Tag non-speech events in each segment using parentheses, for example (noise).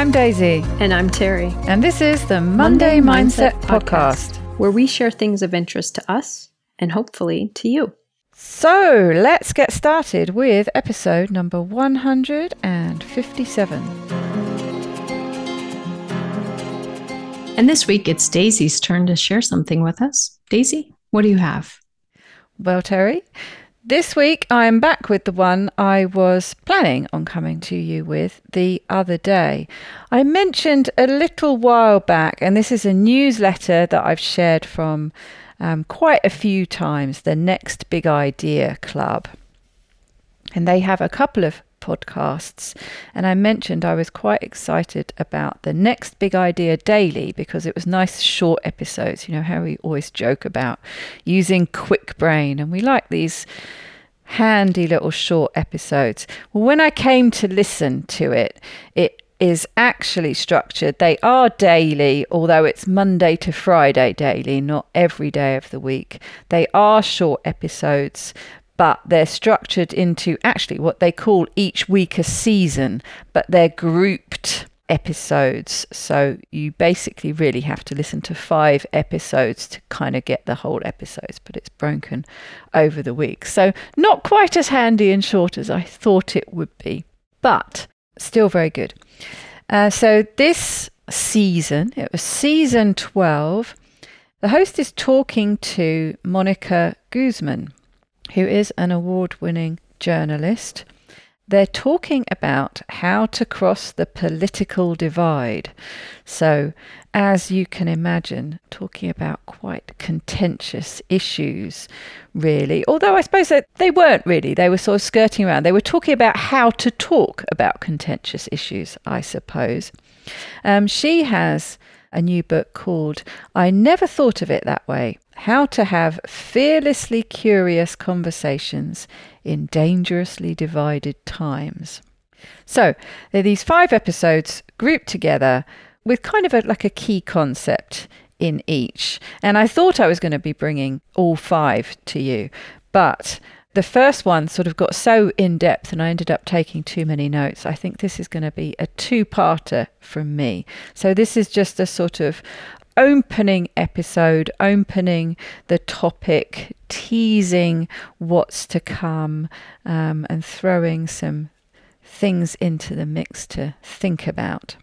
I'm Daisy. And I'm Terry. And this is the Monday, Monday Mindset, Mindset Podcast, where we share things of interest to us and hopefully to you. So let's get started with episode number 157. And this week it's Daisy's turn to share something with us. Daisy, what do you have? Well, Terry, this week I'm back with the one I was planning on coming to you with the other day. I mentioned a little while back, and this is a newsletter that I've shared from um, quite a few times the Next Big Idea Club. And they have a couple of podcasts. And I mentioned I was quite excited about the next big idea daily because it was nice short episodes. You know how we always joke about using quick brain, and we like these handy little short episodes. Well, when I came to listen to it, it is actually structured. They are daily, although it's Monday to Friday daily, not every day of the week. They are short episodes, but they're structured into actually what they call each week a season, but they're grouped episodes. So you basically really have to listen to five episodes to kind of get the whole episodes, but it's broken over the week. So not quite as handy and short as I thought it would be, but still very good. Uh, so this season, it was season 12. The host is talking to Mónica Guzmán who is an award winning journalist. They're talking about how to cross the political divide. So, as you can imagine, talking about quite contentious issues, really. Although I suppose that they weren't really, they were sort of skirting around. They were talking about how to talk about contentious issues, I suppose. Um, she has a new book called I Never Thought of It That Way How to Have Fearlessly Curious Conversations in Dangerously Divided Times. So, there are these five episodes grouped together with kind of a, like a key concept in each. And I thought I was going to be bringing all five to you, but the first one sort of got so in depth and I ended up taking too many notes. I think this is going to be a two parter from me. So, this is just a sort of opening episode, opening the topic, teasing what's to come, um, and throwing some things into the mix to think about.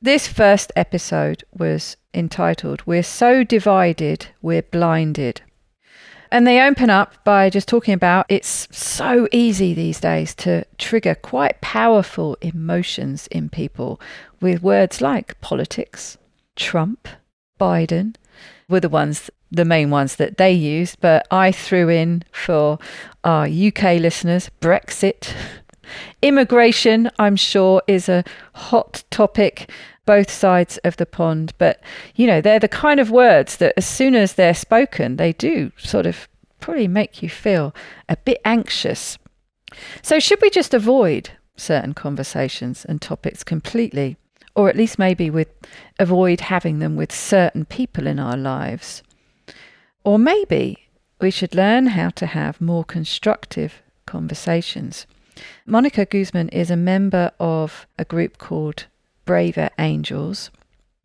This first episode was entitled We're So Divided, We're Blinded. And they open up by just talking about it's so easy these days to trigger quite powerful emotions in people with words like politics, Trump, Biden were the ones, the main ones that they used. But I threw in for our UK listeners Brexit. (laughs) Immigration, I'm sure, is a hot topic both sides of the pond. But, you know, they're the kind of words that as soon as they're spoken, they do sort of probably make you feel a bit anxious. So, should we just avoid certain conversations and topics completely? Or at least maybe with avoid having them with certain people in our lives? Or maybe we should learn how to have more constructive conversations. Mónica Guzmán is a member of a group called Braver Angels,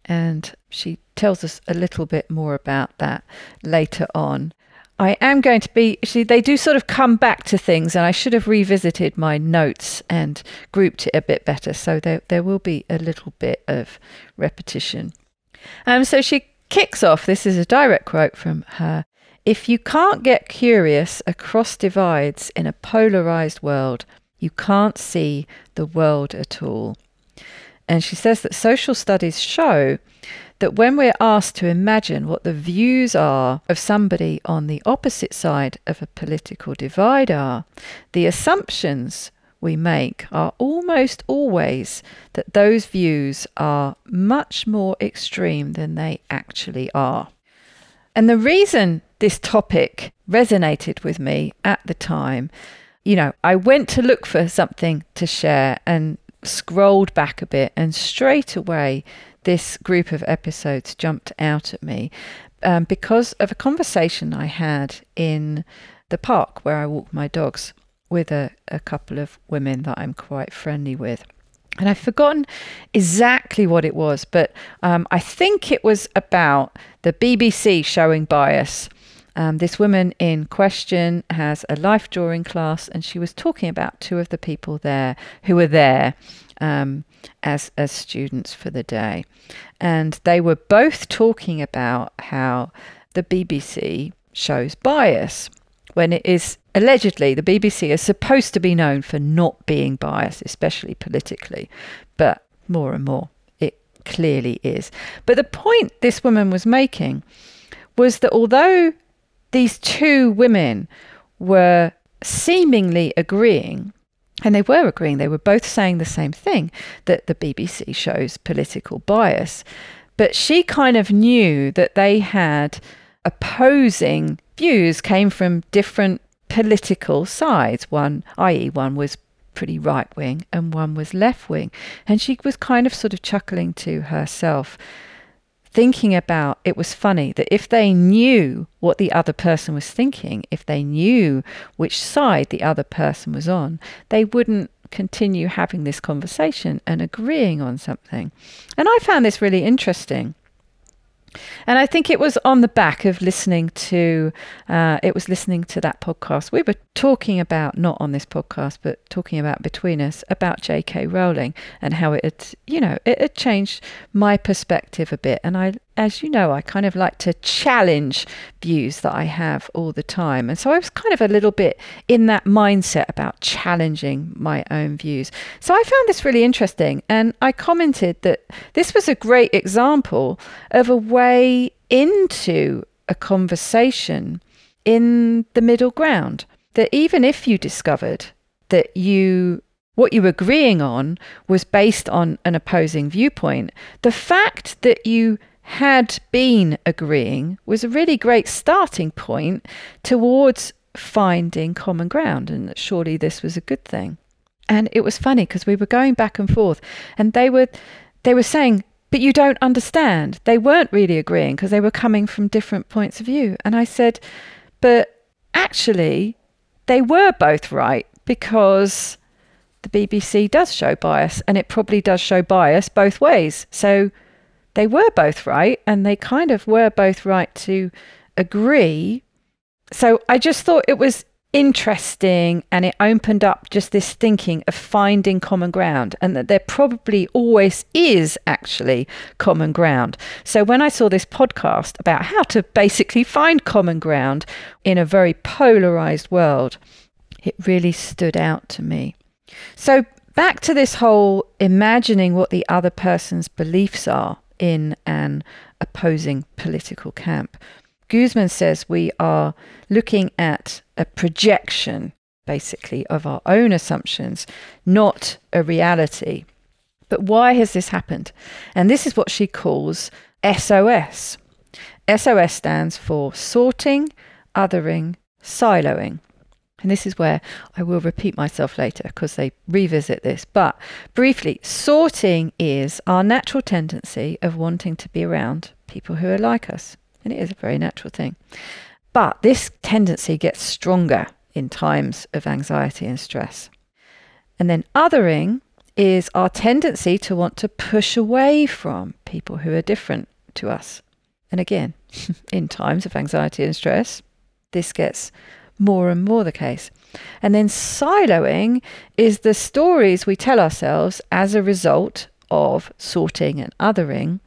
and she tells us a little bit more about that later on. I am going to be, see, they do sort of come back to things, and I should have revisited my notes and grouped it a bit better. So there, there will be a little bit of repetition. Um, so she kicks off, this is a direct quote from her. If you can't get curious across divides in a polarized world, you can't see the world at all. And she says that social studies show that when we're asked to imagine what the views are of somebody on the opposite side of a political divide are, the assumptions we make are almost always that those views are much more extreme than they actually are. And the reason this topic resonated with me at the time, you know, I went to look for something to share and scrolled back a bit, and straight away, this group of episodes jumped out at me um, because of a conversation I had in the park where I walk my dogs with a, a couple of women that I'm quite friendly with. And I've forgotten exactly what it was, but um, I think it was about the BBC showing bias. Um, this woman in question has a life drawing class, and she was talking about two of the people there who were there um, as as students for the day, and they were both talking about how the BBC shows bias when it is allegedly the BBC is supposed to be known for not being biased, especially politically, but more and more it clearly is. But the point this woman was making was that although these two women were seemingly agreeing, and they were agreeing, they were both saying the same thing that the BBC shows political bias. But she kind of knew that they had opposing views, came from different political sides. One, i.e., one was pretty right wing and one was left wing. And she was kind of sort of chuckling to herself, thinking about it was funny that if they knew what the other person was thinking, if they knew which side the other person was on, they wouldn't continue having this conversation and agreeing on something. And I found this really interesting. And I think it was on the back of listening to, uh, it was listening to that podcast. We were talking about, not on this podcast, but talking about between us, about J.K. Rowling and how it had, you know, it had changed my perspective a bit. And I, as you know, I kind of like to challenge views that I have all the time. And so I was kind of a little bit in that mindset about challenging my own views. So I found this really interesting. And I commented that this was a great example of a way into a conversation in the middle ground. That even if you discovered that you what you were agreeing on was based on an opposing viewpoint, the fact that you had been agreeing was a really great starting point towards finding common ground, and surely this was a good thing. And it was funny because we were going back and forth, and they were they were saying, "But you don't understand." They weren't really agreeing because they were coming from different points of view. And I said, "But actually, they were both right because." The BBC does show bias, and it probably does show bias both ways. So they were both right and they kind of were both right to agree. So I just thought it was interesting and it opened up just this thinking of finding common ground and that there probably always is actually common ground. So when I saw this podcast about how to basically find common ground in a very polarized world, it really stood out to me. So back to this whole imagining what the other person's beliefs are in an opposing political camp. Guzmán says we are looking at a projection, basically, of our own assumptions, not a reality. But why has this happened? And this is what she calls SOS. SOS stands for sorting, othering, siloing. And this is where I will repeat myself later because they revisit this. But briefly, sorting is our natural tendency of wanting to be around people who are like us. And it is a very natural thing. But this tendency gets stronger in times of anxiety and stress. And then othering is our tendency to want to push away from people who are different to us. And again, (laughs) in times of anxiety and stress, this gets more and more the case. And then siloing is the stories we tell ourselves as a result of sorting and othering.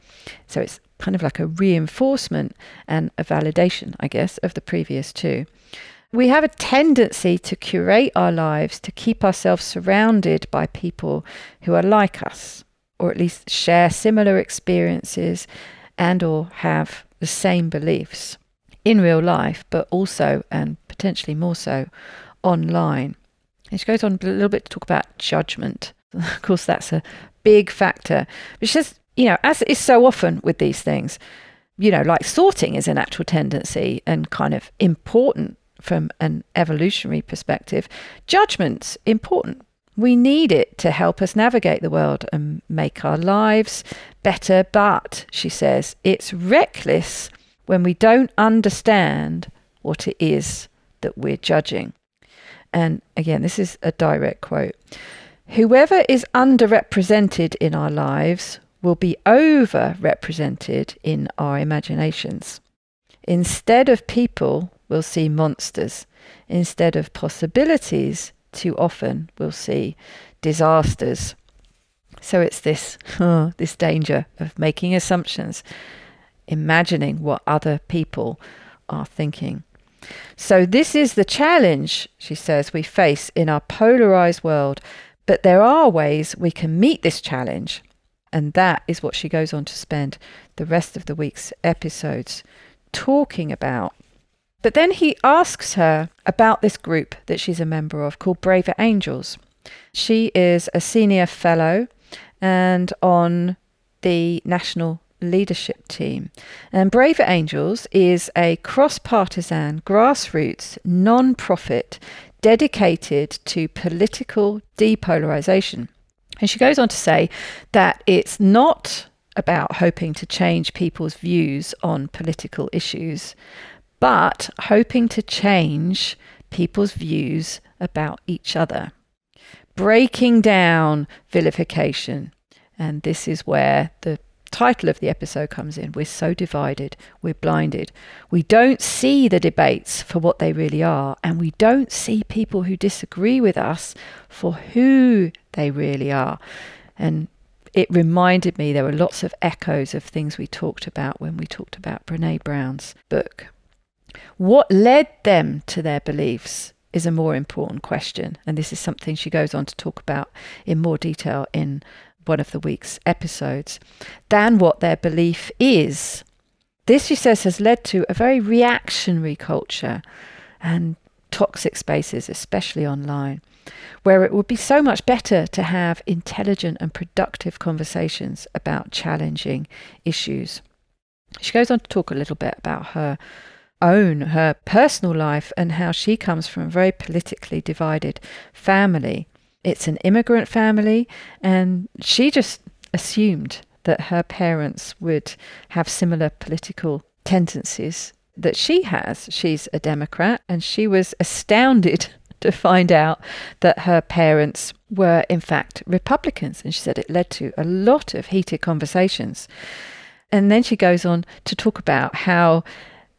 So it's kind of like a reinforcement and a validation, I guess, of the previous two. We have a tendency to curate our lives to keep ourselves surrounded by people who are like us or at least share similar experiences and or have the same beliefs in real life, but also and potentially more so online. And she goes on a little bit to talk about judgment. (laughs) of course, that's a big factor. But she says, you know, as is so often with these things, you know, like sorting is a natural tendency and kind of important from an evolutionary perspective. Judgment's important. We need it to help us navigate the world and make our lives better. But, she says, it's reckless when we don't understand what it is that we're judging. And again, this is a direct quote. Whoever is underrepresented in our lives will be overrepresented in our imaginations. Instead of people, we'll see monsters. Instead of possibilities, too often we'll see disasters. So it's this (laughs) this danger of making assumptions, imagining what other people are thinking. So this is the challenge, she says, we face in our polarized world, but there are ways we can meet this challenge. And that is what she goes on to spend the rest of the week's episodes talking about. But then he asks her about this group that she's a member of called Braver Angels. She is a senior fellow and on the national leadership team. And Braver Angels is a cross partisan, grassroots, non profit dedicated to political depolarization. And she goes on to say that it's not about hoping to change people's views on political issues, but hoping to change people's views about each other. Breaking down vilification. And this is where the title of the episode comes in. We're so divided, we're blinded. We don't see the debates for what they really are, and we don't see people who disagree with us for who they really are. And it reminded me there were lots of echoes of things we talked about when we talked about Brené Brown's book. What led them to their beliefs is a more important question, and this is something she goes on to talk about in more detail in one of the week's episodes, than what their belief is. This, she says, has led to a very reactionary culture and toxic spaces, especially online, where it would be so much better to have intelligent and productive conversations about challenging issues. She goes on to talk a little bit about her own, her personal life, and how she comes from a very politically divided family it's an immigrant family, and she just assumed that her parents would have similar political tendencies that she has. She's a Democrat, and she was astounded (laughs) to find out that her parents were, in fact, Republicans. And she said it led to a lot of heated conversations. And then she goes on to talk about how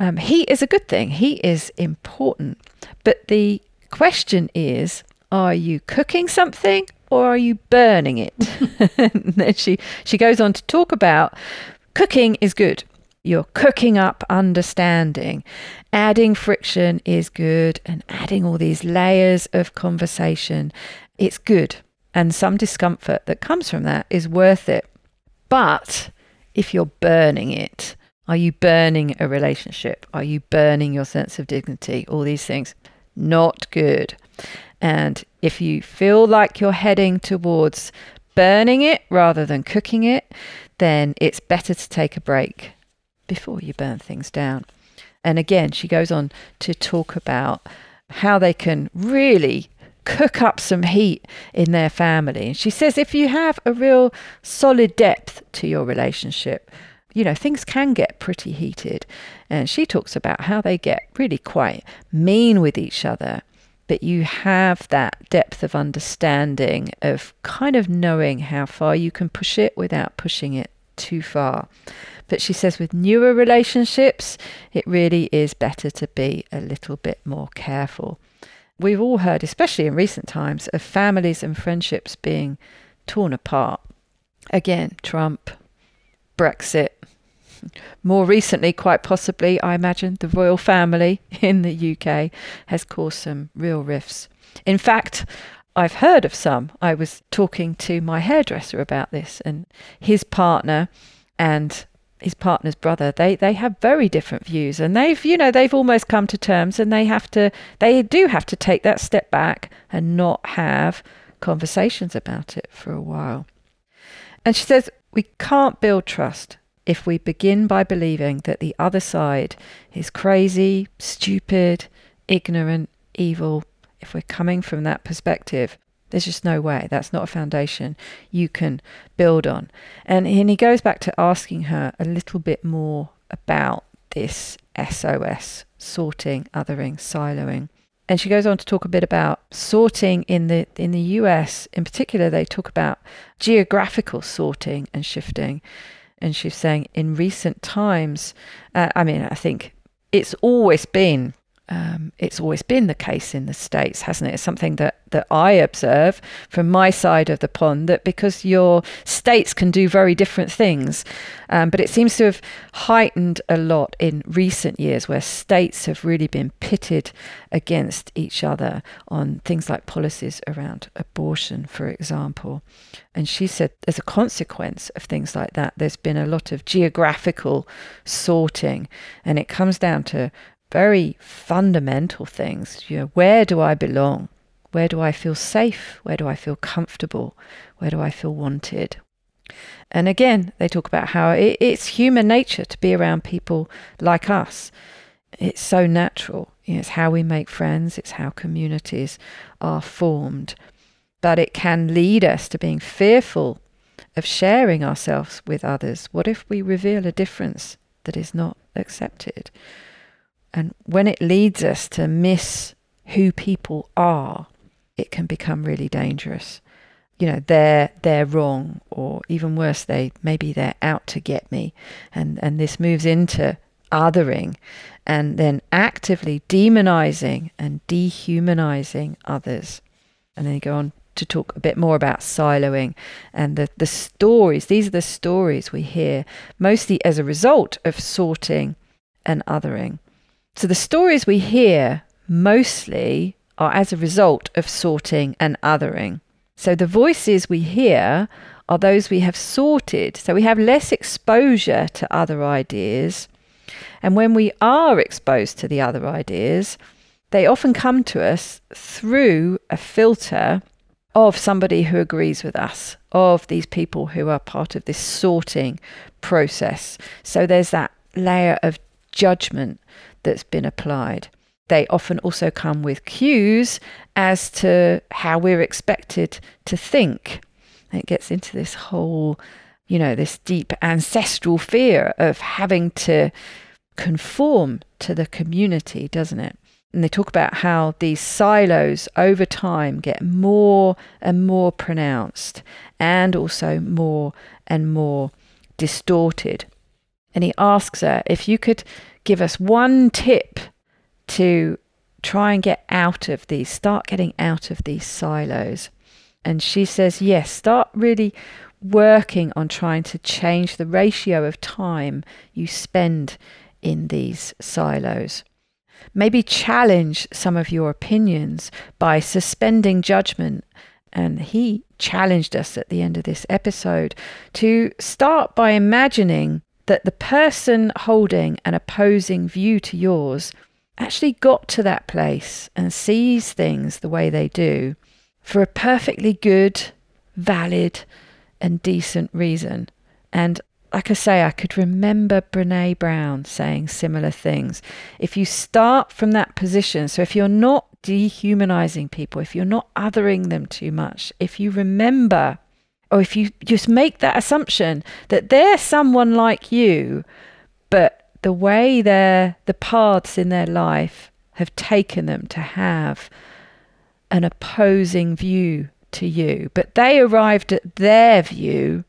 um, he is a good thing, he is important. But the question is are you cooking something or are you burning it? (laughs) then she, she goes on to talk about cooking is good. You're cooking up understanding. Adding friction is good, and adding all these layers of conversation, it's good. And some discomfort that comes from that is worth it. But if you're burning it, are you burning a relationship? Are you burning your sense of dignity? All these things. Not good. And if you feel like you're heading towards burning it rather than cooking it, then it's better to take a break before you burn things down. And again, she goes on to talk about how they can really cook up some heat in their family. And she says if you have a real solid depth to your relationship, you know, things can get pretty heated. And she talks about how they get really quite mean with each other but you have that depth of understanding of kind of knowing how far you can push it without pushing it too far. But she says with newer relationships, it really is better to be a little bit more careful. We've all heard, especially in recent times, of families and friendships being torn apart. Again, Trump, Brexit, more recently, quite possibly, I imagine, the royal family (laughs) in the UK has caused some real rifts. In fact, I've heard of some. I was talking to my hairdresser about this, and his partner and his partner's brother they they have very different views and they've you know they've almost come to terms and they have to they do have to take that step back and not have conversations about it for a while and she says we can't build trust if we begin by believing that the other side is crazy, stupid, ignorant, evil, if we're coming from that perspective, there's just no way. That's not a foundation you can build on. And, and he goes back to asking her a little bit more about this SOS, sorting, othering, siloing. And she goes on to talk a bit about sorting in the in the US in particular they talk about geographical sorting and shifting and she's saying in recent times uh, I mean I think it's always been um, it's always been the case in the States, hasn't it? It's something that, that I observe from my side of the pond that because your states can do very different things, um, but it seems to have heightened a lot in recent years where states have really been pitted against each other on things like policies around abortion, for example. And she said, as a consequence of things like that, there's been a lot of geographical sorting, and it comes down to very fundamental things. You know, where do I belong? Where do I feel safe? Where do I feel comfortable? Where do I feel wanted? And again, they talk about how it, it's human nature to be around people like us. It's so natural. You know, it's how we make friends, it's how communities are formed. But it can lead us to being fearful of sharing ourselves with others. What if we reveal a difference that is not accepted? And when it leads us to miss who people are, it can become really dangerous. You know, they're they're wrong, or even worse, they maybe they're out to get me, and and this moves into othering, and then actively demonizing and dehumanizing others. And then you go on to talk a bit more about siloing and the, the stories. These are the stories we hear mostly as a result of sorting and othering. So the stories we hear mostly are as a result of sorting and othering. So the voices we hear are those we have sorted. So we have less exposure to other ideas. And when we are exposed to the other ideas, they often come to us through a filter of somebody who agrees with us, of these people who are part of this sorting process. So there's that layer of judgment that's been applied. They often also come with cues as to how we're expected to think. And it gets into this whole, you know, this deep ancestral fear of having to conform to the community, doesn't it? And they talk about how these silos over time get more and more pronounced and also more and more distorted. And he asks her if you could give us one tip to try and get out of these, start getting out of these silos. And she says, yes, start really working on trying to change the ratio of time you spend in these silos. Maybe challenge some of your opinions by suspending judgment. And he challenged us at the end of this episode to start by imagining that the person holding an opposing view to yours actually got to that place and sees things the way they do for a perfectly good, valid, and decent reason. And like I say, I could remember Brené Brown saying similar things. If you start from that position, so if you're not dehumanizing people, if you're not othering them too much, if you remember or if you just make that assumption that they're someone like you, but the way their the paths in their life have taken them to have an opposing view to you, but they arrived at their view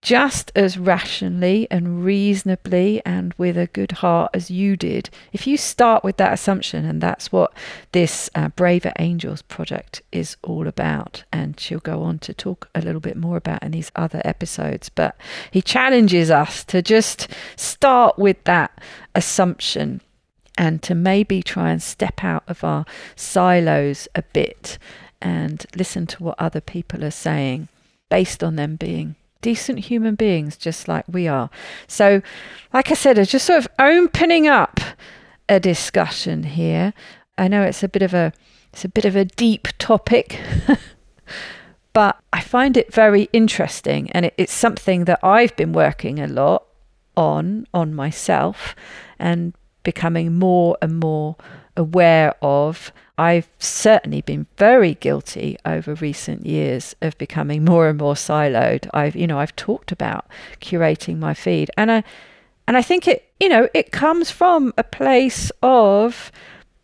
just as rationally and reasonably and with a good heart as you did. If you start with that assumption, and that's what this uh, Braver Angels project is all about, and she'll go on to talk a little bit more about in these other episodes, but he challenges us to just start with that assumption and to maybe try and step out of our silos a bit and listen to what other people are saying based on them being decent human beings just like we are. So, like I said, it's just sort of opening up a discussion here. I know it's a bit of a it's a bit of a deep topic. (laughs) but I find it very interesting and it, it's something that I've been working a lot on on myself and becoming more and more aware of I've certainly been very guilty over recent years of becoming more and more siloed. I've, you know, I've talked about curating my feed, and I, and I think it, you know, it comes from a place of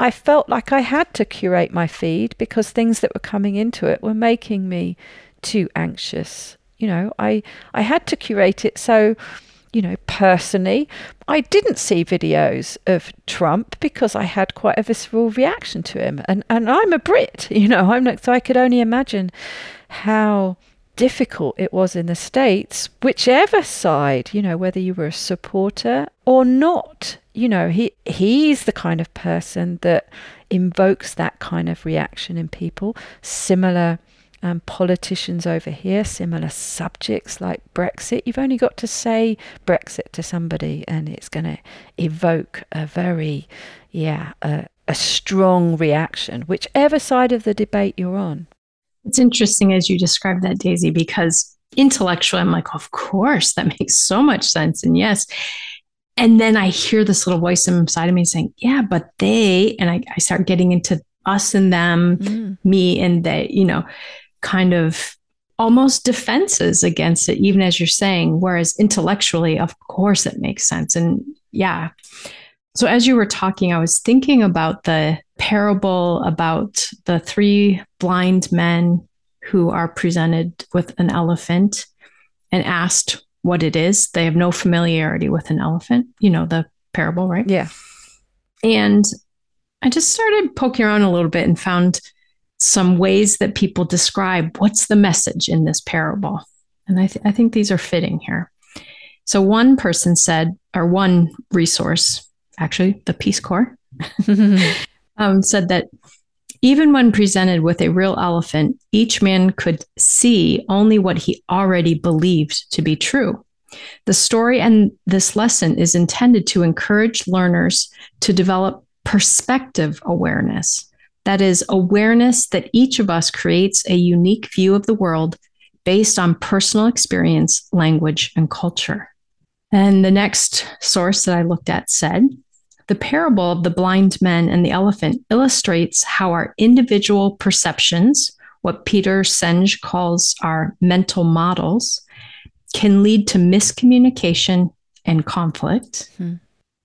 I felt like I had to curate my feed because things that were coming into it were making me too anxious. You know, I I had to curate it so you know, personally, I didn't see videos of Trump because I had quite a visceral reaction to him. And, and I'm a Brit, (laughs) you know, I'm not, so I could only imagine how difficult it was in the States, whichever side, you know, whether you were a supporter or not. You know, he he's the kind of person that invokes that kind of reaction in people. Similar um, politicians over here, similar subjects like Brexit. You've only got to say Brexit to somebody, and it's going to evoke a very, yeah, a, a strong reaction, whichever side of the debate you're on. It's interesting as you describe that, Daisy, because intellectually, I'm like, of course, that (laughs) makes so much sense. And yes. And then I hear this little voice inside of me saying, yeah, but they, and I, I start getting into us and them, mm. me and they, you know, kind of almost defenses against it, even as you're saying. Whereas intellectually, of course, it makes sense. And yeah. So as you were talking, I was thinking about the parable about the three blind men who are presented with an elephant and asked what it is. They have no familiarity with an elephant, you know, the parable, right? Yeah. And I just started poking around a little bit and found some ways that people describe what's the message in this parable. And I, th- I think these are fitting here. So, one person said, or one resource, actually, the Peace Corps, (laughs) um, said that even when presented with a real elephant, each man could see only what he already believed to be true. The story and this lesson is intended to encourage learners to develop perspective awareness that is, awareness that each of us creates a unique view of the world based on personal experience, language, and culture. And the next source that I looked at said the parable of the blind men and the elephant illustrates how our individual perceptions, what Peter Senge calls our mental models, can lead to miscommunication and conflict. Hmm.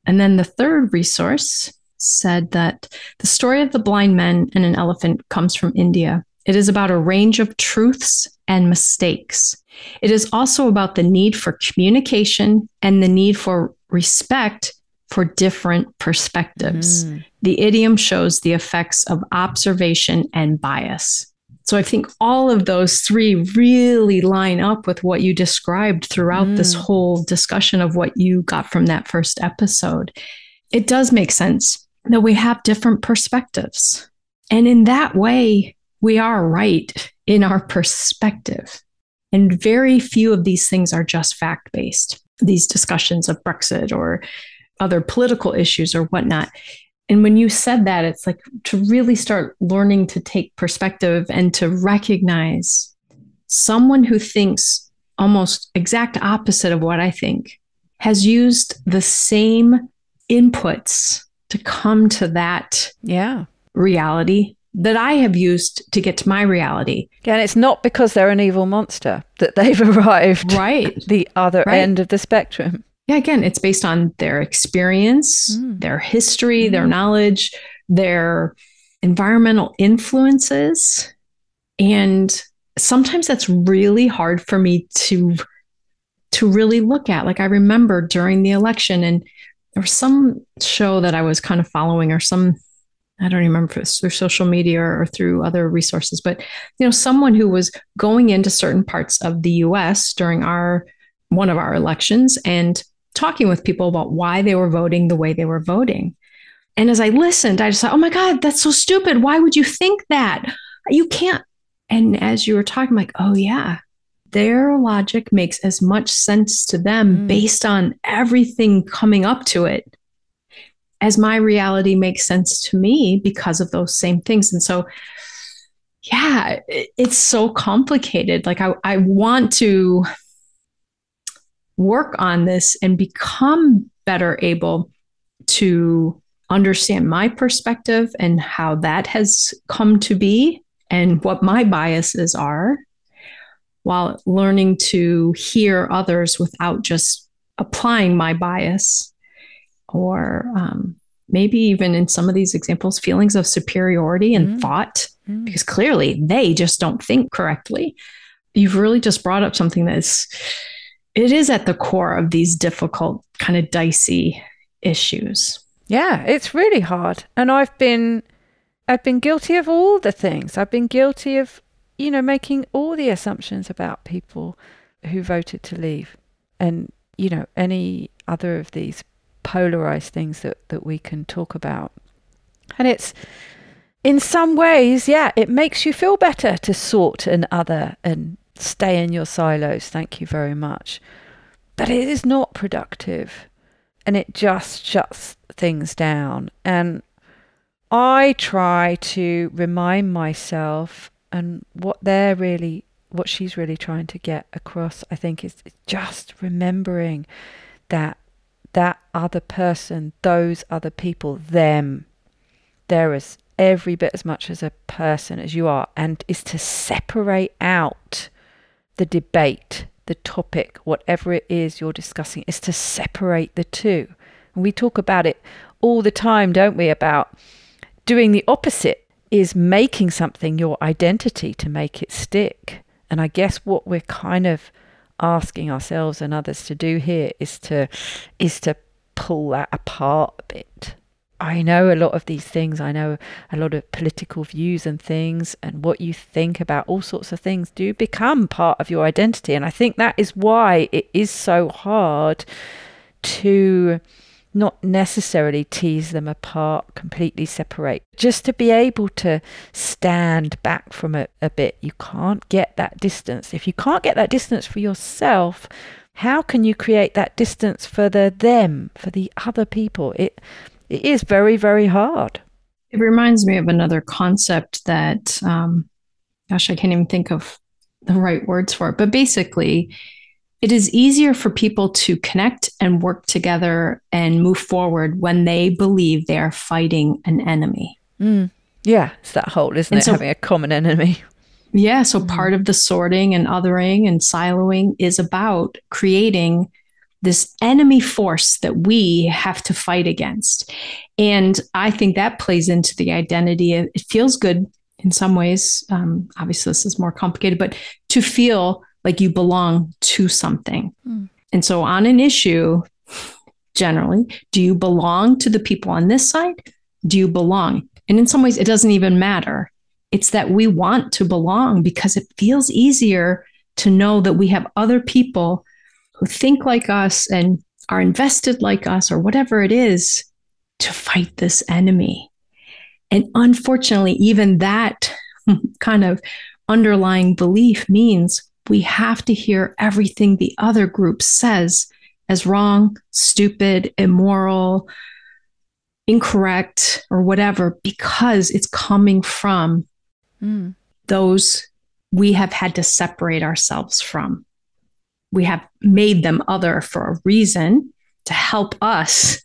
And then the third resource said that the story of the blind men and an elephant comes from India. It is about a range of truths and mistakes. It is also about the need for communication and the need for respect for different perspectives. Mm. The idiom shows the effects of observation and bias. So I think all of those three really line up with what you described throughout mm. this whole discussion of what you got from that first episode. It does make sense that we have different perspectives. And in that way, we are right in our perspective. And very few of these things are just fact based, these discussions of Brexit or other political issues or whatnot. And when you said that, it's like to really start learning to take perspective and to recognize someone who thinks almost exact opposite of what I think has used the same inputs to come to that yeah reality that I have used to get to my reality. And it's not because they're an evil monster that they've (laughs) arrived right the other right. end of the spectrum. Yeah, again, it's based on their experience, mm. their history, mm. their knowledge, their environmental influences. And sometimes that's really hard for me to to really look at. Like I remember during the election and was some show that I was kind of following or some I don't remember if it was through social media or through other resources, but you know, someone who was going into certain parts of the US during our one of our elections and talking with people about why they were voting the way they were voting. And as I listened, I just thought, oh my God, that's so stupid. Why would you think that? You can't. And as you were talking, I'm like, oh yeah, their logic makes as much sense to them mm. based on everything coming up to it as my reality makes sense to me because of those same things. And so, yeah, it's so complicated. Like, I, I want to work on this and become better able to understand my perspective and how that has come to be and what my biases are while learning to hear others without just applying my bias or um, maybe even in some of these examples, feelings of superiority and Mm. thought, Mm. because clearly they just don't think correctly. You've really just brought up something that is, it is at the core of these difficult, kind of dicey issues. Yeah, it's really hard. And I've been I've been guilty of all the things. I've been guilty of, you know, making all the assumptions about people who voted to leave. And, you know, any other of these polarized things that, that we can talk about. And it's in some ways, yeah, it makes you feel better to sort an other and stay in your silos. Thank you very much. But it is not productive and it just shuts things down. And I try to remind myself and what they're really, what she's really trying to get across, I think, is just remembering that that other person, those other people, them, they're as every bit as much as a person as you are, and is to separate out the debate, the topic, whatever it is you're discussing, is to separate the two. And we talk about it all the time, don't we? About doing the opposite is making something your identity to make it stick. And I guess what we're kind of asking ourselves and others to do here is to is to pull that apart a bit. I know a lot of these things. I know a lot of political views and things, and what you think about all sorts of things do become part of your identity. And I think that is why it is so hard to not necessarily tease them apart, completely separate, just to be able to stand back from it a bit. You can't get that distance. If you can't get that distance for yourself, how can you create that distance for the them, for the other people? It it is very, very hard. It reminds me of another concept that, um, gosh, I can't even think of the right words for it. But basically, it is easier for people to connect and work together and move forward when they believe they are fighting an enemy. Mm. Yeah, it's that whole, isn't And it? so- Having a common enemy. Yeah. So Mhm. part of the sorting and othering and siloing is about creating this enemy force that we have to fight against. And I think that plays into the identity. It feels good in some ways. Um, obviously, this is more complicated, but to feel like you belong to something. Mm. And so, on an issue, generally, do you belong to the people on this side? Do you belong? And in some ways, it doesn't even matter. It's that we want to belong because it feels easier to know that we have other people who think like us and are invested like us or whatever it is to fight this enemy. And unfortunately, even that (laughs) kind of underlying belief means we have to hear everything the other group says as wrong, stupid, immoral, incorrect, or whatever, because it's coming from Mm. those we have had to separate ourselves from. We have made them other for a reason to help us.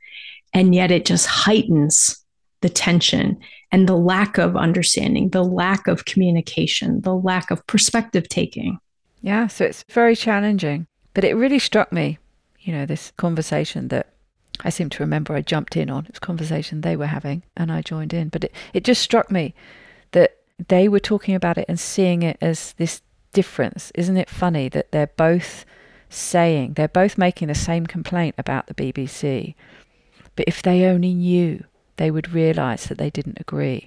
And yet it just heightens the tension and the lack of understanding, the lack of communication, the lack of perspective taking. Yeah, so it's very challenging. But it really struck me, you know, this conversation that I seem to remember I jumped in on. It was a conversation they were having and I joined in. But it, it just struck me that they were talking about it and seeing it as this difference. Isn't it funny that they're both saying, they're both making the same complaint about the BBC? But if they only knew, they would realize that they didn't agree.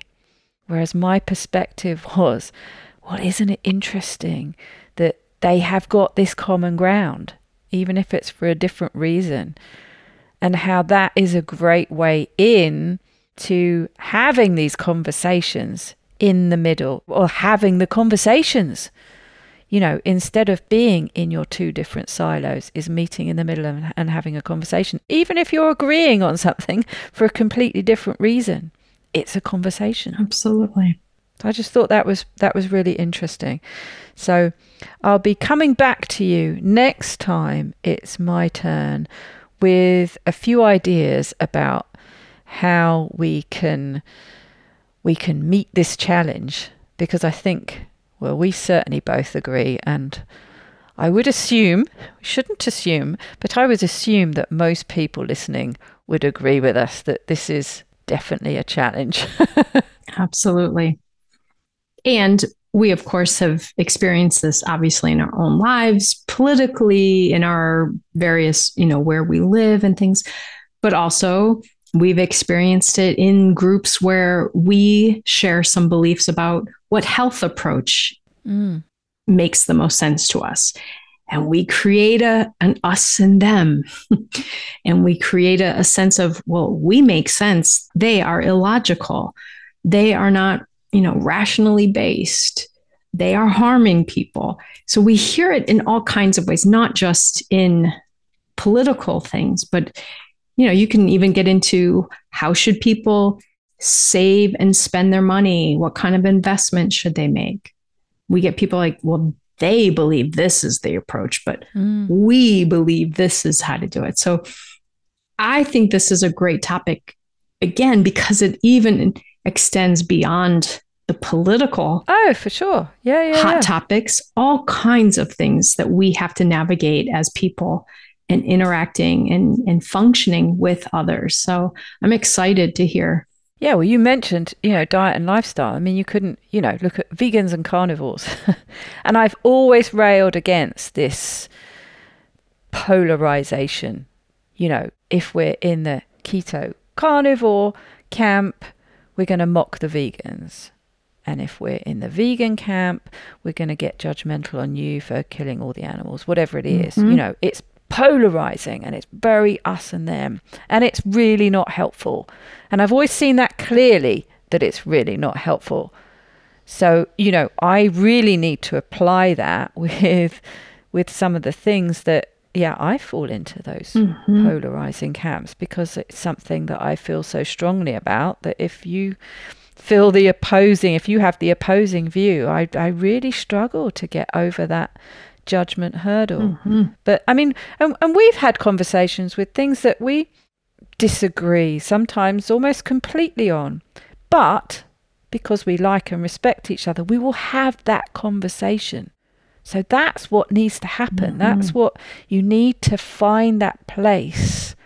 Whereas my perspective (laughs) was, well, isn't it interesting they have got this common ground, even if it's for a different reason, and how that is a great way in to having these conversations in the middle or having the conversations. You know, instead of being in your two different silos, is meeting in the middle and, and having a conversation, even if you're agreeing on something (laughs) for a completely different reason. It's a conversation. Absolutely. I just thought that was that was really interesting. So I'll be coming back to you next time it's my turn with a few ideas about how we can we can meet this challenge because I think well we certainly both agree and I would assume shouldn't assume but I would assume that most people listening would agree with us that this is definitely a challenge. (laughs) Absolutely. And we, of course, have experienced this obviously in our own lives, politically, in our various, you know, where we live and things, but also we've experienced it in groups where we share some beliefs about what health approach mm. makes the most sense to us. And we create a an us and them. (laughs) And we create a, a, sense of well we make sense. They are illogical. They are not you know rationally based they are harming people so we hear it in all kinds of ways not just in political things but you know you can even get into how should people save and spend their money what kind of investment should they make we get people like well they believe this is the approach, but mm. we believe this is how to do it. So I think this is a great topic again because it even extends beyond the political oh for sure yeah yeah hot yeah. topics all kinds of things that we have to navigate as people and interacting and, and functioning with others so i'm excited to hear yeah, well, you mentioned, you know, diet and lifestyle. I mean, you couldn't, you know, look at vegans and carnivores. (laughs) and I've always railed against this polarization. You know, if we're in the keto carnivore camp, we're going to mock the vegans. And if we're in the vegan camp, we're going to get judgmental on you for killing all the animals, whatever it is. Mm-hmm. You know, it's polarizing and it's very us and them. And it's really not helpful. And I've always seen that clearly that it's really not helpful. So, you know, I really need to apply that (laughs) with with some of the things that yeah, I fall into those mm-hmm. polarizing camps because it's something that I feel so strongly about that if you feel the opposing, if you have the opposing view, I, I really struggle to get over that judgment hurdle. Mm-hmm. But I mean, and, and we've had conversations with things that we disagree, sometimes almost completely on. But because we like and respect each other, we will have that conversation. So that's what needs to happen. Mm-hmm. That's what you need to find that place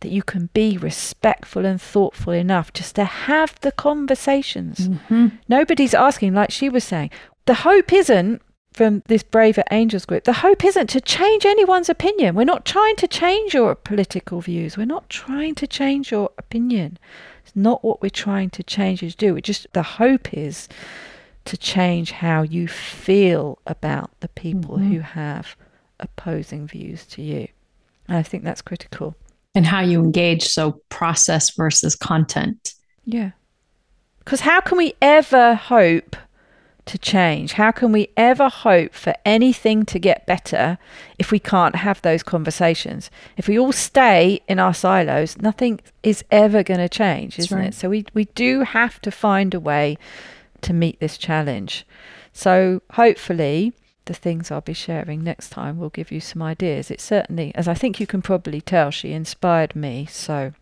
that you can be respectful and thoughtful enough just to have the conversations. Mm-hmm. Nobody's asking, like she was saying, the hope isn't from this Braver Angels group, the hope isn't to change anyone's opinion. We're not trying to change your political views. We're not trying to change your opinion. It's not what we're trying to change is do. It just the hope is to change how you feel about the people mm-hmm. who have opposing views to you. And I think that's critical. And how you engage, so process versus content. Yeah. Because how can we ever hope to change? How can we ever hope for anything to get better if we can't have those conversations? If we all stay in our silos, nothing is ever going to change, isn't right. it? So we, we do have to find a way to meet this challenge. So hopefully, the things I'll be sharing next time will give you some ideas. It certainly, as I think you can probably tell, she inspired me. So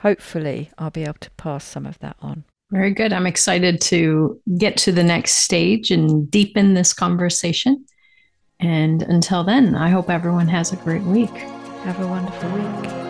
hopefully, I'll be able to pass some of that on. Very good. I'm excited to get to the next stage and deepen this conversation. And until then, I hope everyone has a great week. Have a wonderful week.